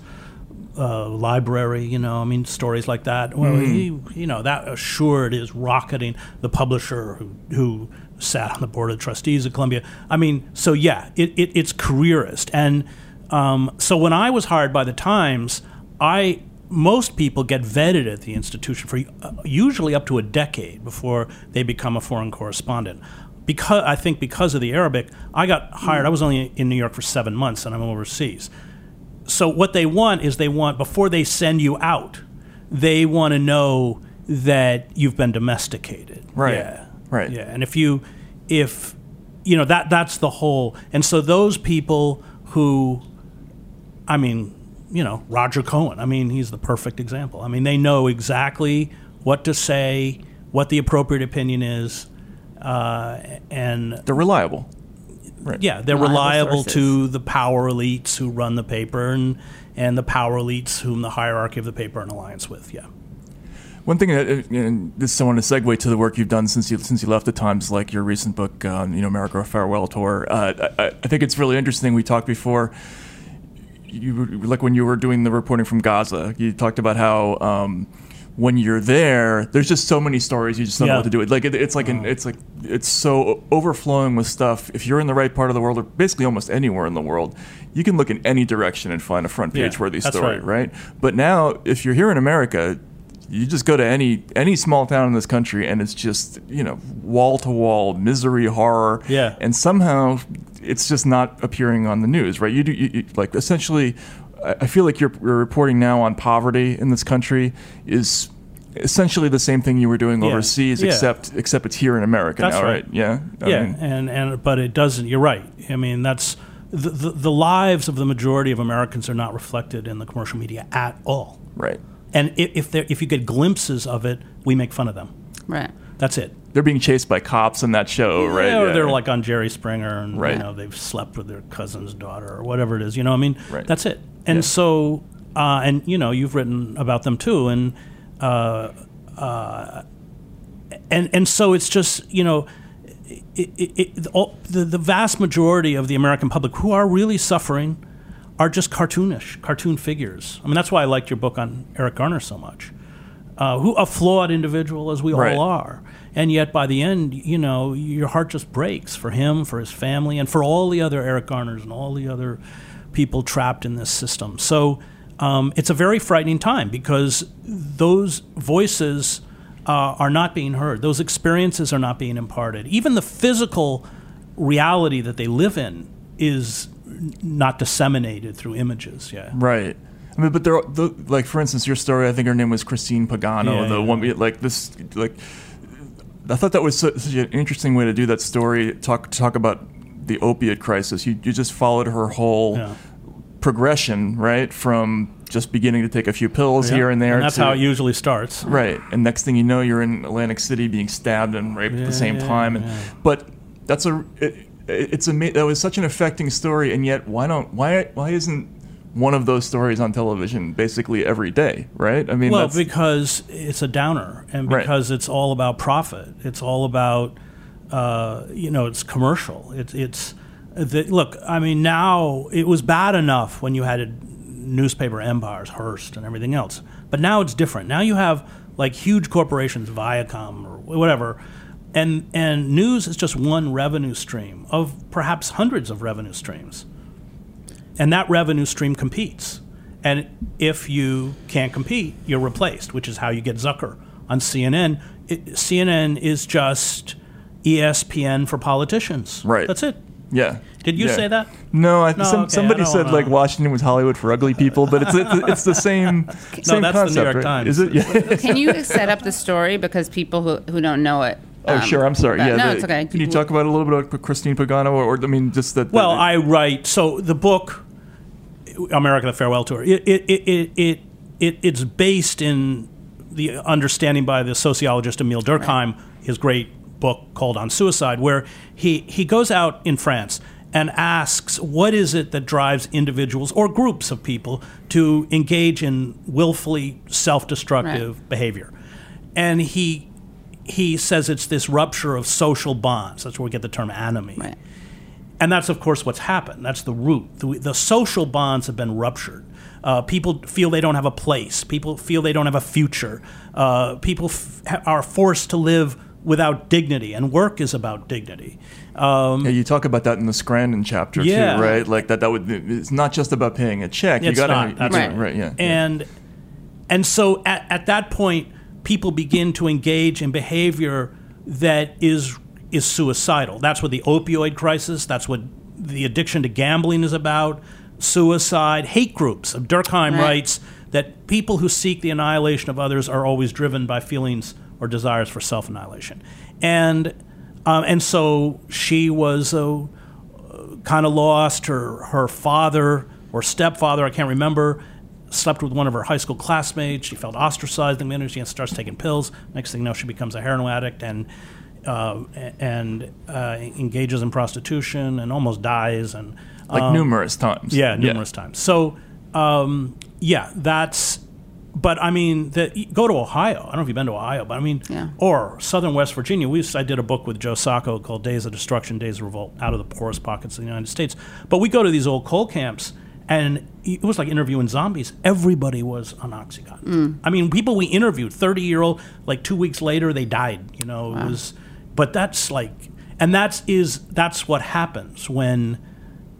uh, library. You know, I mean, stories like that. Well, he, you know, that assured is rocketing the publisher who who sat on the board of trustees at Columbia. I mean, so yeah, it, it it's careerist, and um, so when I was hired by the Times, I most people get vetted at the institution for uh, usually up to a decade before they become a foreign correspondent. Because I think because of the Arabic, I got hired. I was only in New York for seven months, and I'm overseas so what they want is they want before they send you out they want to know that you've been domesticated Right. yeah Right. yeah and if you if you know that that's the whole and so those people who i mean you know roger cohen i mean he's the perfect example i mean they know exactly what to say what the appropriate opinion is uh, and They're reliable. yeah, they're Reliable reliable to the power elites who run the paper and and the power elites whom the hierarchy of the paper are in alliance with. Yeah. One thing that uh, and this I want to segue to the work you've done since you since you left the Times, like your recent book, um, you know, America a Farewell Tour. Uh, I, I think it's really interesting. We talked before. You were- like when you were doing the reporting from Gaza, you talked about how. Um, when you're there, there's just so many stories you just don't know Yeah. what to do. with. Like it, it's like an, it's like it's so overflowing with stuff. If you're in the right part of the world, or basically almost anywhere in the world, you can look in any direction and find a front page Yeah, worthy story, right. right? But now, if you're here in America, you just go to any any small town in this country, and it's just you know wall to wall misery, horror, Yeah. and somehow it's just not appearing on the news, right? You do you, you, like essentially. I feel like your, your reporting now on poverty in this country is essentially the same thing you were doing Yeah, overseas, yeah. except except it's here in America That's now, right. right? Yeah, I yeah, mean, and and but it doesn't. You're right. I mean, that's the, the the lives of the majority of Americans are not reflected in the commercial media at all. right. And i- if there if you get glimpses of it, we make fun of them. right. That's it. they're being chased by cops in that show, right? Yeah, or Yeah. they're like on Jerry Springer, and Right. you know they've slept with their cousin's daughter or whatever it is. You know, I mean, Right. that's it. And Yeah. so, uh, and you know, you've written about them too, and uh, uh, and and so it's just you know. It, it, it, all, the, the vast majority of the American public who are really suffering are just cartoonish, cartoon figures. I mean, that's why I liked your book on Eric Garner so much. Uh, who a flawed individual as we Right. all are, and yet by the end, you know, your heart just breaks for him, for his family, and for all the other Eric Garners and all the other people trapped in this system. So um, it's a very frightening time because those voices uh, are not being heard. Those experiences are not being imparted. Even the physical reality that they live in is not disseminated through images. Yeah. Right. I mean, but there, are- the, like for instance, your story. I think her name was Christine Pagano. Yeah, the yeah. one, like this, like I thought that was su- such an interesting way to do that story. Talk talk about the opiate crisis. You you just followed her whole Yeah. progression, right, from just beginning to take a few pills Yeah. here and there. that's to- how it usually starts. Right, and next thing you know, you're in Atlantic City being stabbed and raped at the same yeah, time. And yeah. but that's a it, it's a that was such an affecting story, and yet why don't why why isn't one of those stories on television basically every day? Right? I mean, well, because it's a downer, and Right. because it's all about profit. It's all about, uh, you know, it's commercial. It's it's the, look. I mean, now it was bad enough when you had newspaper empires, Hearst, and everything else, but now it's different. Now you have like huge corporations, Viacom or whatever. And, and news is just one revenue stream of perhaps hundreds of revenue streams and that revenue stream competes. And if you can't compete, you're replaced, which is how you get Zucker on CNN. It, CNN is just ESPN for politicians. Right. That's it. yeah. Did you Yeah. say that? No, I, No, some, okay, somebody I said wanna- like Washington was Hollywood for ugly people, but it's it's, it's the same same that's the New concept, York right? Times. Is it? Yeah. Can you set up the story because people who, who don't know it? Oh, um, sure. I'm sorry. Yeah. no, the- it's okay. Can you talk about a little bit about Christine Pagano, or, or I mean, just that? Well, I write. So the book, America: The Farewell Tour, it it it it, it, it it's based in the understanding by the sociologist Emile Durkheim, his great book called On Suicide, where he he goes out in France and asks what is it that drives individuals or groups of people to engage in willfully self-destructive behavior, and he he says it's this rupture of social bonds. That's where we get the term anomie. Right. And that's, of course, what's happened. That's the root. The, the social bonds have been ruptured. Uh, people feel they don't have a place. People feel they don't have a future. Uh, people f- are forced to live without dignity, and work is about dignity. Um, Yeah, you talk about that in the Scranton chapter Yeah. too, right? Like that. That would. It's not just about paying a check. you gotta. not. That's right. right. right. Yeah. and and so at, at that point people begin to engage in behavior that is is suicidal that's what the opioid crisis that's what the addiction to gambling is about suicide hate groups durkheim Right. writes that people who seek the annihilation of others are always driven by feelings or desires for self-annihilation and um, and so she was uh, kind of lost. Her her father or stepfather, I can't remember, slept with one of her high school classmates. She felt ostracized in the minute she starts taking pills. Next thing you know, she becomes a heroin addict and uh, and uh, engages in prostitution and almost dies and like um, numerous times. yeah, numerous times. So, um, yeah, that's. But I mean, the, go to Ohio. I don't know if you've been to Ohio, but I mean, Yeah. or Southern West Virginia. We used, I did a book with Joe Sacco called "Days of Destruction, Days of Revolt: Out of the Poorest Pockets of the United States." But we go to these old coal camps, and it was like interviewing zombies. Everybody was on OxyContin. I mean, people we interviewed, thirty-year-old, like two weeks later, they died. You know, it was. But that's like, and that's is that's what happens when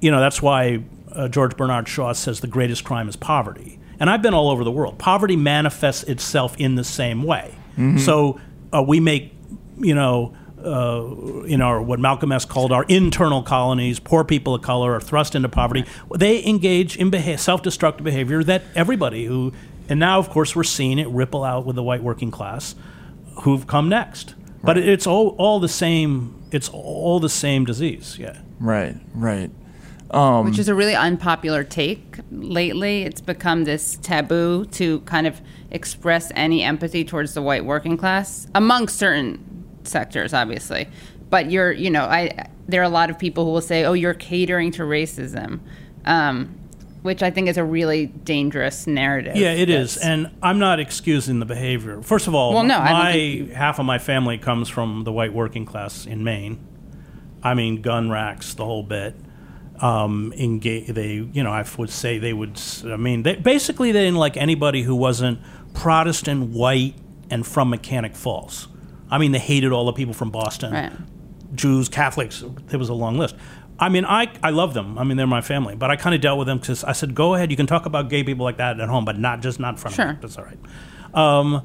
you know that's why uh, George Bernard Shaw says the greatest crime is poverty. And I've been all over the world. Poverty manifests itself in the same way. So uh, we make, you know, uh, in our what Malcolm X. called our internal colonies, poor people of color are thrust into poverty. They engage in beha- self-destructive behavior that everybody who, and now of course we're seeing it ripple out with the white working class, who've come next. But it's all all the same. It's all the same disease. Yeah. Right. Right. which is a really unpopular take lately. It's become this taboo to kind of express any empathy towards the white working class among certain sectors, obviously. But you're, you know, I there are a lot of people who will say, "Oh, you're catering to racism," um, which I think is a really dangerous narrative. Yeah, it is, and I'm not excusing the behavior. First of all, Well, no, my think- half of my family comes from the white working class in Maine. I mean, gun racks, the whole bit. Um, engage, they, you know, I would say they would. s- I mean, they, basically, they didn't like anybody who wasn't Protestant, white, and from Mechanic Falls. I mean, they hated all the people from Boston. Right. Jews, Catholics. There was a long list. I mean, I, I love them. I mean, they're my family. But I kind of dealt with them because I said, go ahead, you can talk about gay people like that at home, but not just not in front of Sure. That's all right. Um,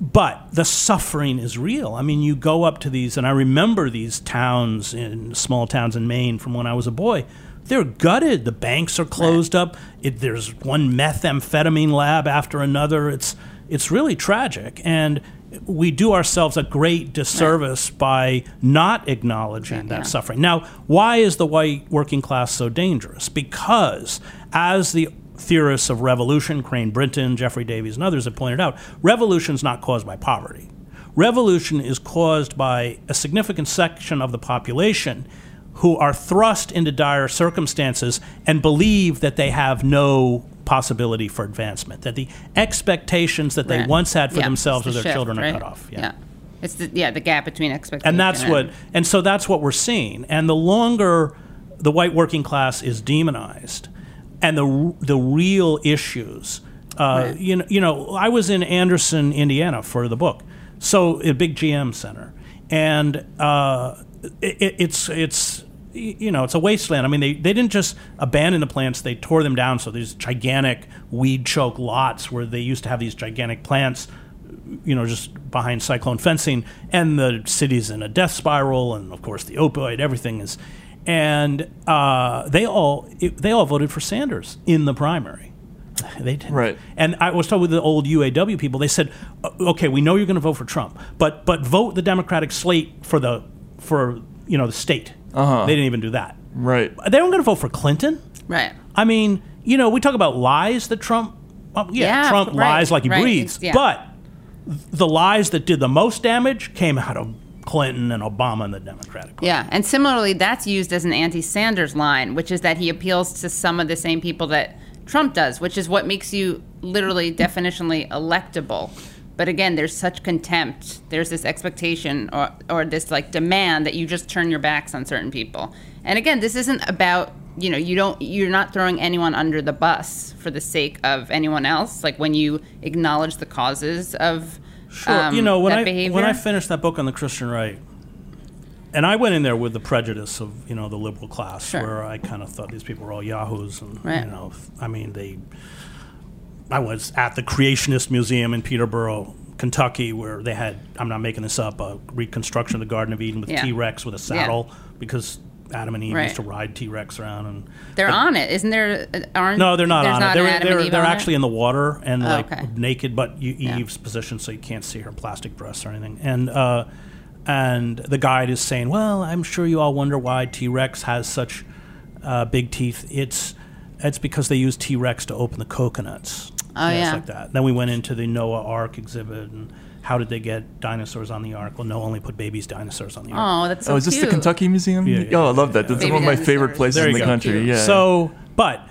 but the suffering is real. I mean, you go up to these, and I remember these towns in small towns in Maine from when I was a boy. They're gutted. The banks are closed up. It, there's one methamphetamine lab after another. It's it's really tragic, and we do ourselves a great disservice by not acknowledging that yeah. suffering. Now, why is the white working class so dangerous? Because as the theorists of revolution, Crane Brinton, Jeffrey Davies, and others have pointed out, revolution is not caused by poverty. Revolution is caused by a significant section of the population who are thrust into dire circumstances and believe that they have no possibility for advancement, that the expectations that they Right. once had for Yeah, themselves or their shift, children are right? cut off. Yeah. yeah. It's the yeah the gap between expectations. and that's what and so that's what we're seeing and the longer the white working class is demonized and the the real issues uh, Right. you know you know I was in Anderson Indiana for the book so a big GM center and uh, it, it's it's you know it's a wasteland I mean they, they didn't just abandon the plants they tore them down so these gigantic weed choke lots where they used to have these gigantic plants you know, just behind cyclone fencing, and the city's in a death spiral, and of course the opioid, everything is, and uh, they all it, they all voted for Sanders in the primary. They did, Right. And I was talking with the old UAW people. They said, "Uh, "Okay, we know you're going to vote for Trump, but but vote the Democratic slate for the for you know the state." Uh-huh. They didn't even do that. Right. They weren't going to vote for Clinton. right. I mean, you know, we talk about lies that Trump. Well, yeah, Yeah, Trump right, lies like he right, breathes. yeah. But the lies that did the most damage came out of Clinton and Obama and the Democratic. Party. Yeah, and similarly, that's used as an anti-Sanders line, which is that he appeals to some of the same people that Trump does, which is what makes you literally definitionally electable. But again, there's such contempt. There's this expectation or, or this like demand that you just turn your backs on certain people. And again, this isn't about you know you don't you're not throwing anyone under the bus for the sake of anyone else. Like when you acknowledge the causes of Sure. um, you know, when that I behavior. when I finished that book on the Christian right, and I went in there with the prejudice of you know the liberal class, Sure. where I kind of thought these people were all yahoos, and Right. you know, I mean they. I was at the Creationist Museum in Petersburg, Kentucky, where they had I'm not making this up a reconstruction of the Garden of Eden with Yeah. T Rex with a saddle because Adam and Eve Right. used to ride T Rex around and they're but- on it, isn't there? uh, Aren't no, they're not on it. They're, they're, they're on it? actually in the water and Oh, like okay. naked, but you, Yeah. Eve's position so you can't see her plastic breasts or anything. And uh, and the guide is saying, "Well, I'm sure you all wonder why T Rex has such uh, big teeth. It's it's because they use T Rex to open the coconuts. Oh, it's yeah. like that. Then we went into the Noah Ark exhibit and." How did they get dinosaurs on the ark? Well, no, only put babies dinosaurs on the ark. Oh, that's so oh, is this cute. the Kentucky Museum? Yeah, yeah. Oh, I love that. That's Baby one of my favorite places There in the go. country. Yeah. So, but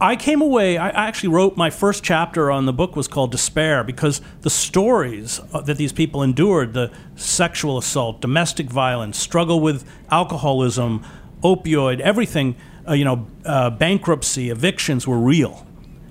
I came away. I I actually wrote my first chapter on the book was called Despair because the stories uh, that these people endured the sexual assault, domestic violence, struggle with alcoholism, opioid, everything, uh, you know, uh, bankruptcy, evictions were real.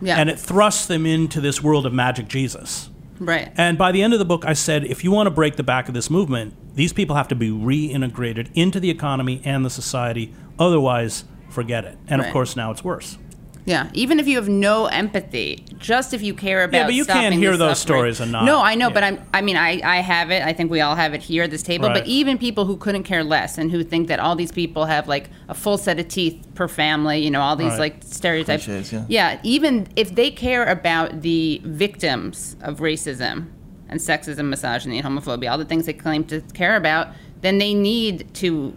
Yeah. And it thrusts them into this world of magic Jesus. Right. And by the end of the book, I said, if you want to break the back of this movement, these people have to be reintegrated into the economy and the society. Otherwise, forget it. And of course, now it's worse. Yeah, even if you have no empathy, just if you care about. Yeah, but you can't hear those suffering- stories and not- No, I know, yeah. but I'm. I mean, I, I have it. I think we all have it here at this table. Right. But even people who couldn't care less and who think that all these people have like a full set of teeth per family, you know, all these Right. like stereotypes. Cliches, yeah. even if they care about the victims of racism and sexism, misogyny, and homophobia, all the things they claim to care about, then they need to.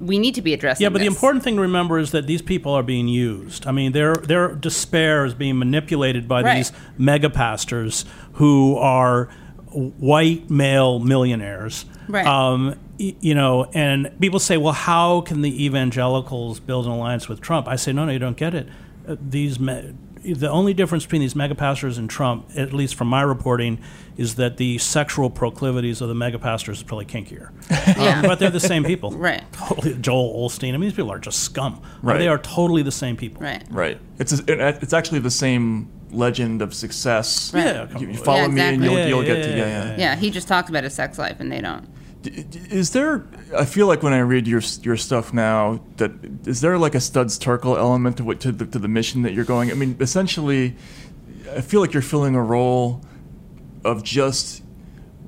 We need to be addressing. Yeah, but the important thing to remember is that these people are being used. I mean, their their despair is being manipulated by Right. these mega pastors who are white male millionaires. Right. Um, you know, and people say, well, how can the evangelicals build an alliance with Trump? I say, no, no, you don't get it. Uh, these me- the only difference between these megapastors and Trump, at least from my reporting, is that the sexual proclivities of the megapastors is probably kinkier. Um, yeah. but they're the same people. Right. Totally. Joel Osteen. I mean, these people are just scum. Right. They are totally the same people. Right. Right. It's it's actually the same legend of success. Right. Yeah, You, you follow Yeah, me and you'll, Yeah, you'll yeah, get to yeah, yeah, yeah, yeah. Yeah, he just talks about his sex life, and they don't. Is there? I feel like when I read your your stuff now, that is there like a Studs Terkel element to what to the to the mission that you're going? I mean, essentially, I feel like you're filling a role of just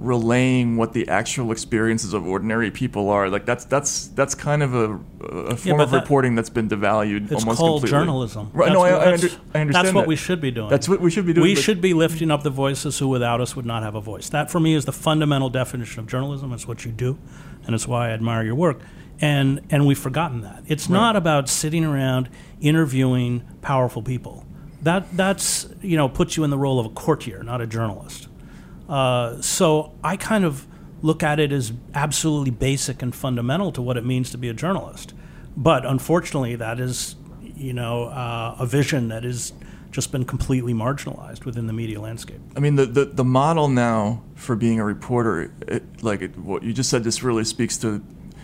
relaying what the actual experiences of ordinary people are. Like that's that's that's kind of a, a form but of that- reporting that's been devalued It's almost called completely. journalism. Right? That's no, I, what- I, that's- under, I understand. That's what that. we should be doing. That's what we should be doing. We should be lifting up the voices who without us would not have a voice. That, for me, is the fundamental definition of journalism. It's what you do, and it's why I admire your work. And and we've forgotten that. It's not about sitting around interviewing powerful people. That that's you know puts you in the role of a courtier, not a journalist. Uh, so I kind of look at it as absolutely basic and fundamental to what it means to be a journalist. But unfortunately, that is, you know, uh, a vision that has just been completely marginalized within the media landscape. I mean, the, the, the model now for being a reporter, it, like it, what you just said, this really speaks to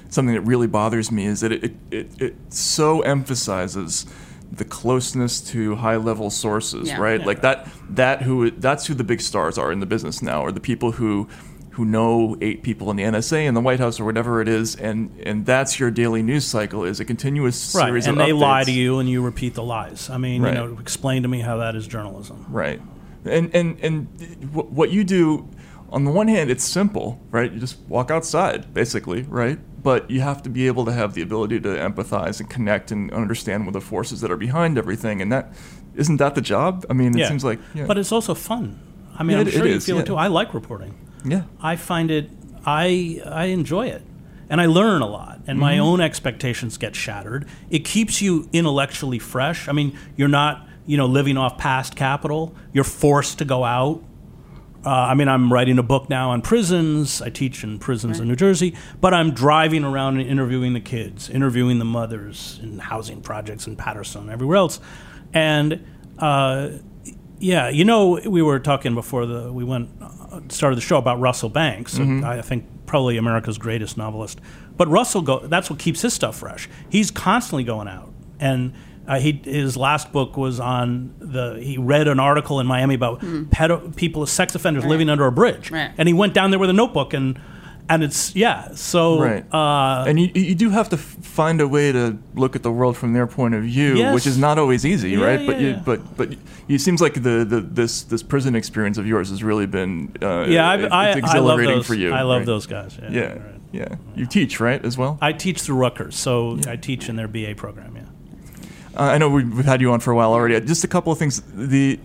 something that really bothers me is that it, it, it, it so emphasizes the closeness to high level sources, Yeah. right? Yeah. Like that, that who, that's who the big stars are in the business now, or the people who, who know eight people in the NSA and the White House or whatever it is, and, and that's your daily news cycle is a continuous Right, series and of and they lie to you, and you repeat the lies. I mean, Right. you know, explain to me how that is journalism. Right. And and and what you do on the one hand it's simple, right? You just walk outside basically, right? But you have to be able to have the ability to empathize and connect and understand what the forces that are behind everything and that isn't that the job? I mean, it yeah. seems like yeah. But it's also fun. I mean, Yeah, I'm it- sure it you is, feel it too. I like reporting. yeah. I find it, I I enjoy it, and I learn a lot, and my mm-hmm. own expectations get shattered. It keeps you intellectually fresh. I mean, you're not you know living off past capital. You're forced to go out. Uh, I mean, I'm writing a book now on prisons. I teach in prisons in New Jersey, but I'm driving around and interviewing the kids, interviewing the mothers in housing projects in Paterson and everywhere else. And uh, yeah, you know, we were talking before the we went uh, started the show about Russell Banks. I think probably America's greatest novelist. But Russell, go, that's what keeps his stuff fresh. He's constantly going out, and uh, he his last book was on the. He read an article in Miami about pedo, people, sex offenders living under a bridge, Right. and he went down there with a notebook and. And it's yeah, so Right. uh, and you, you do have to find a way to look at the world from their point of view, Yes. which is not always easy, Yeah, right? but you, yeah. but but it seems like the, the this this prison experience of yours has really been uh, yeah, it- I, I, it's I love exhilarating those. for you. I love right? those guys. Yeah, Yeah, right. yeah. You teach, right, as well? I teach through Rutgers, so I teach in their BA program. Yeah. Uh, I know we've, we've had you on for a while already. Just a couple of things. The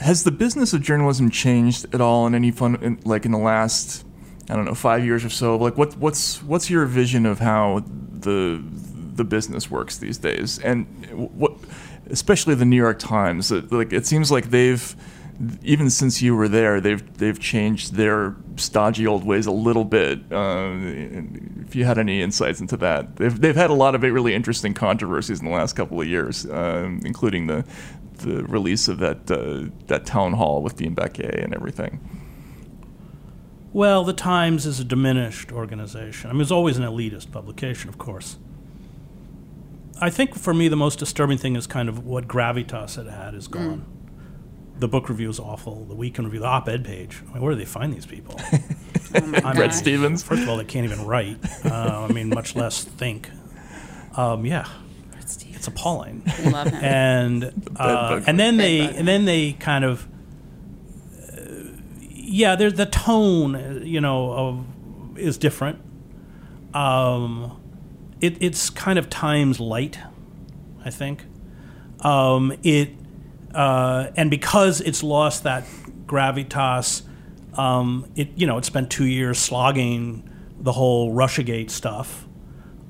has the business of journalism changed at all in any fun, in, like in the last, I don't know, five years or so? Like, what what's what's your vision of how the the business works these days? And what, especially the New York Times, like it seems like they've even since you were there, they've they've changed their stodgy old ways a little bit. Uh, if you had any insights into that, they've they've had a lot of really interesting controversies in the last couple of years, um, including the the release of that uh, that town hall with Dean Baquet and everything. Well, the Times is a diminished organization. I mean, it's always an elitist publication, of course. I think for me, the most disturbing thing is kind of what gravitas it had is gone. The book review is awful. The weekend review, the op-ed page. I mean, where do they find these people? I mean, Bret Stephens. First of all, they can't even write. Uh, I mean, much less think. Um, yeah, it's appalling. Love him. and uh, and then they and then they kind of uh, yeah there's the tone uh, you know of is different um it, it's kind of times light i think um it uh and because it's lost that gravitas um it you know it spent two years slogging the whole russiagate stuff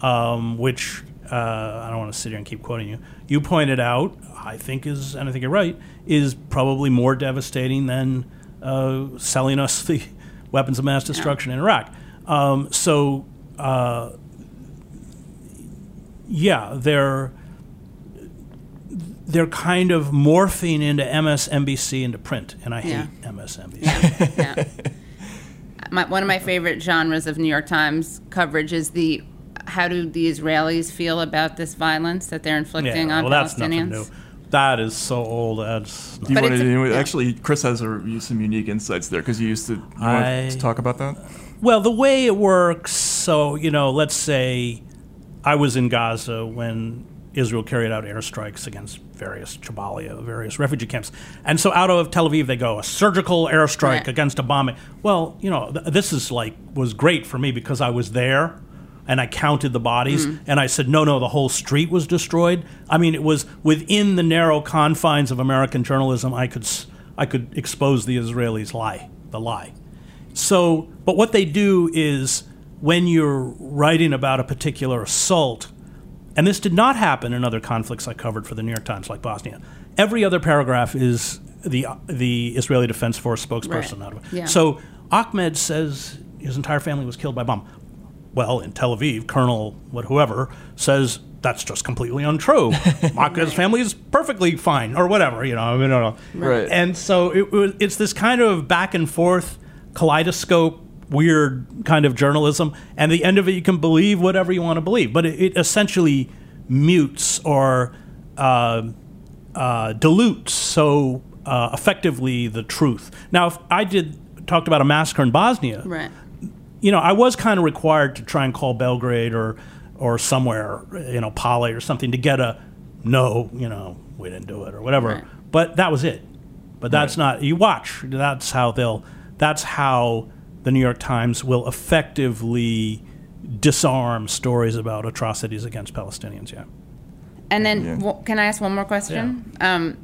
um, which uh, I don't want to sit here and keep quoting you. You pointed out, I think is, and I think you're right, is probably more devastating than uh, selling us the weapons of mass destruction in Iraq. Um, so, uh, yeah, they're they're kind of morphing into MSNBC into print, and I Yeah. hate MSNBC. yeah. My, one of my favorite genres of New York Times coverage is the how do the Israelis feel about this violence that they're inflicting yeah, on well, that's Palestinians? nothing new. That is so old. That's Do you But want it's a- to, yeah. actually, Chris has a, some unique insights there because you used to, you want I- to talk about that? Well, the way it works, so, you know, let's say I was in Gaza when Israel carried out airstrikes against various Jabalia, various refugee camps. And so out of Tel Aviv, they go, a surgical airstrike Right. against a bombing. Well, you know, th- this is like, was great for me because I was there and I counted the bodies mm-hmm. and I said, no, no, the whole street was destroyed. I mean, it was within the narrow confines of American journalism, I could, I could expose the Israelis' lie, the lie. So, but what they do is when you're writing about a particular assault, and this did not happen in other conflicts I covered for the New York Times, like Bosnia. Every other paragraph is the the Israeli Defense Force spokesperson. Right. out of it. Yeah. So Ahmed says his entire family was killed by bomb. Well, in Tel Aviv, Colonel what whoever says that's just completely untrue. Ahmed's family is perfectly fine, or whatever. You know, I mean, I. Right. And so it it's this kind of back and forth kaleidoscope, weird kind of journalism. And the end of it, you can believe whatever you want to believe, but it, it essentially mutes or uh, uh, dilutes so uh, effectively the truth. Now, if I did talked about a massacre in Bosnia, Right. you know, I was kind of required to try and call Belgrade or or somewhere, you know, Pale or something to get a no, you know, we didn't do it or whatever. Right. But that was it. But that's not you watch. That's how they'll. That's how the New York Times will effectively disarm stories about atrocities against Palestinians. Yeah. And then, Yeah. w- can I ask one more question? Um,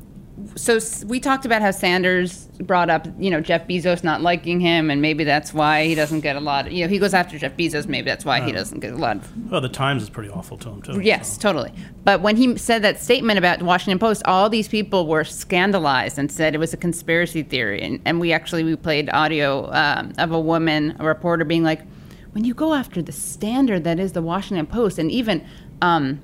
so we talked about how Sanders brought up, you know, Jeff Bezos not liking him, and maybe that's why he doesn't get a lot. Of, you know, he goes after Jeff Bezos. Maybe that's why he doesn't get a lot. Of, Well, the Times is pretty awful to him too. yes, totally. But when he said that statement about the Washington Post, all these people were scandalized and said it was a conspiracy theory. And, and we actually we played audio um, of a woman, a reporter, being like, when you go after the standard that is the Washington Post, and even. Um,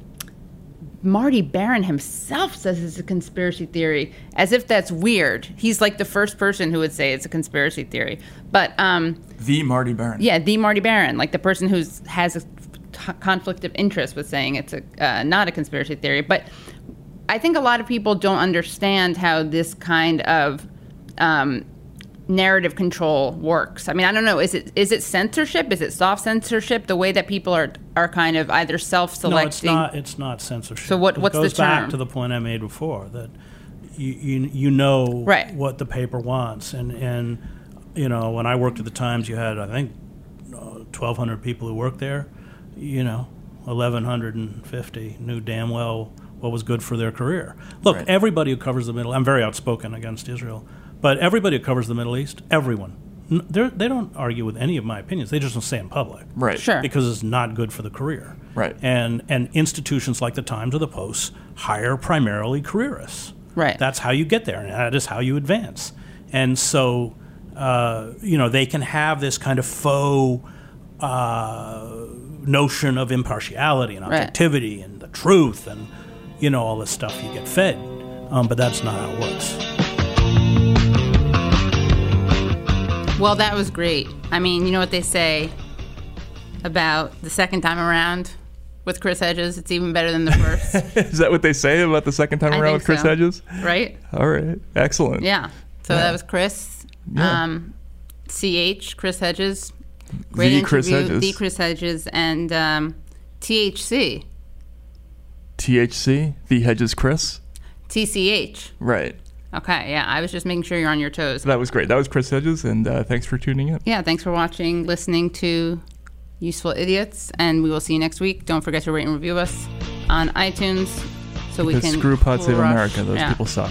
Marty Baron himself says it's a conspiracy theory, as if that's weird. He's like the first person who would say it's a conspiracy theory. But um, The Marty Baron. yeah, the Marty Baron, like the person who has a t- conflict of interest with saying it's a uh, not a conspiracy theory. But I think a lot of people don't understand how this kind of um, narrative control works. I mean, I don't know. Is it is it censorship? Is it soft censorship? The way that people are are kind of either self-selecting. No, it's not. It's not censorship. So what- It what's the goes back term? to the point I made before that you you, you know Right. what the paper wants, and and you know when I worked at the Times, you had I think uh, twelve hundred people who worked there. You know, eleven hundred and fifty knew damn well what was good for their career. Look, Right. everybody who covers the Middle, I'm very outspoken against Israel, but everybody who covers the Middle East, everyone. they're- They don't argue with any of my opinions. They just don't say in public Right. Sure. because it's not good for the career. Right. And and institutions like the Times or the Post hire primarily careerists. Right. That's how you get there, and that is how you advance. And so, uh, you know, they can have this kind of faux uh, notion of impartiality and Right. objectivity and the truth and you know all this stuff you get fed, um, but that's not how it works. Well, that was great. I mean, you know what they say about the second time around with Chris Hedges? It's even better than the first, Is that what they say about the second time I around with Chris so. Hedges? right? All right. Excellent. Yeah. So that was Chris. Yeah. Um, CH, Chris Hedges. Great The Chris. Hedges. The Chris Hedges. And um, THC, THC, the Hedges Chris. TCH. Right. Okay, yeah. I was just making sure you're on your toes. That was great. That was Chris Hedges, and uh, thanks for tuning in. Yeah, thanks for watching, listening to Useful Idiots, and we will see you next week. Don't forget to rate and review us on iTunes so we can screw Pod Save America. Those yeah. people suck.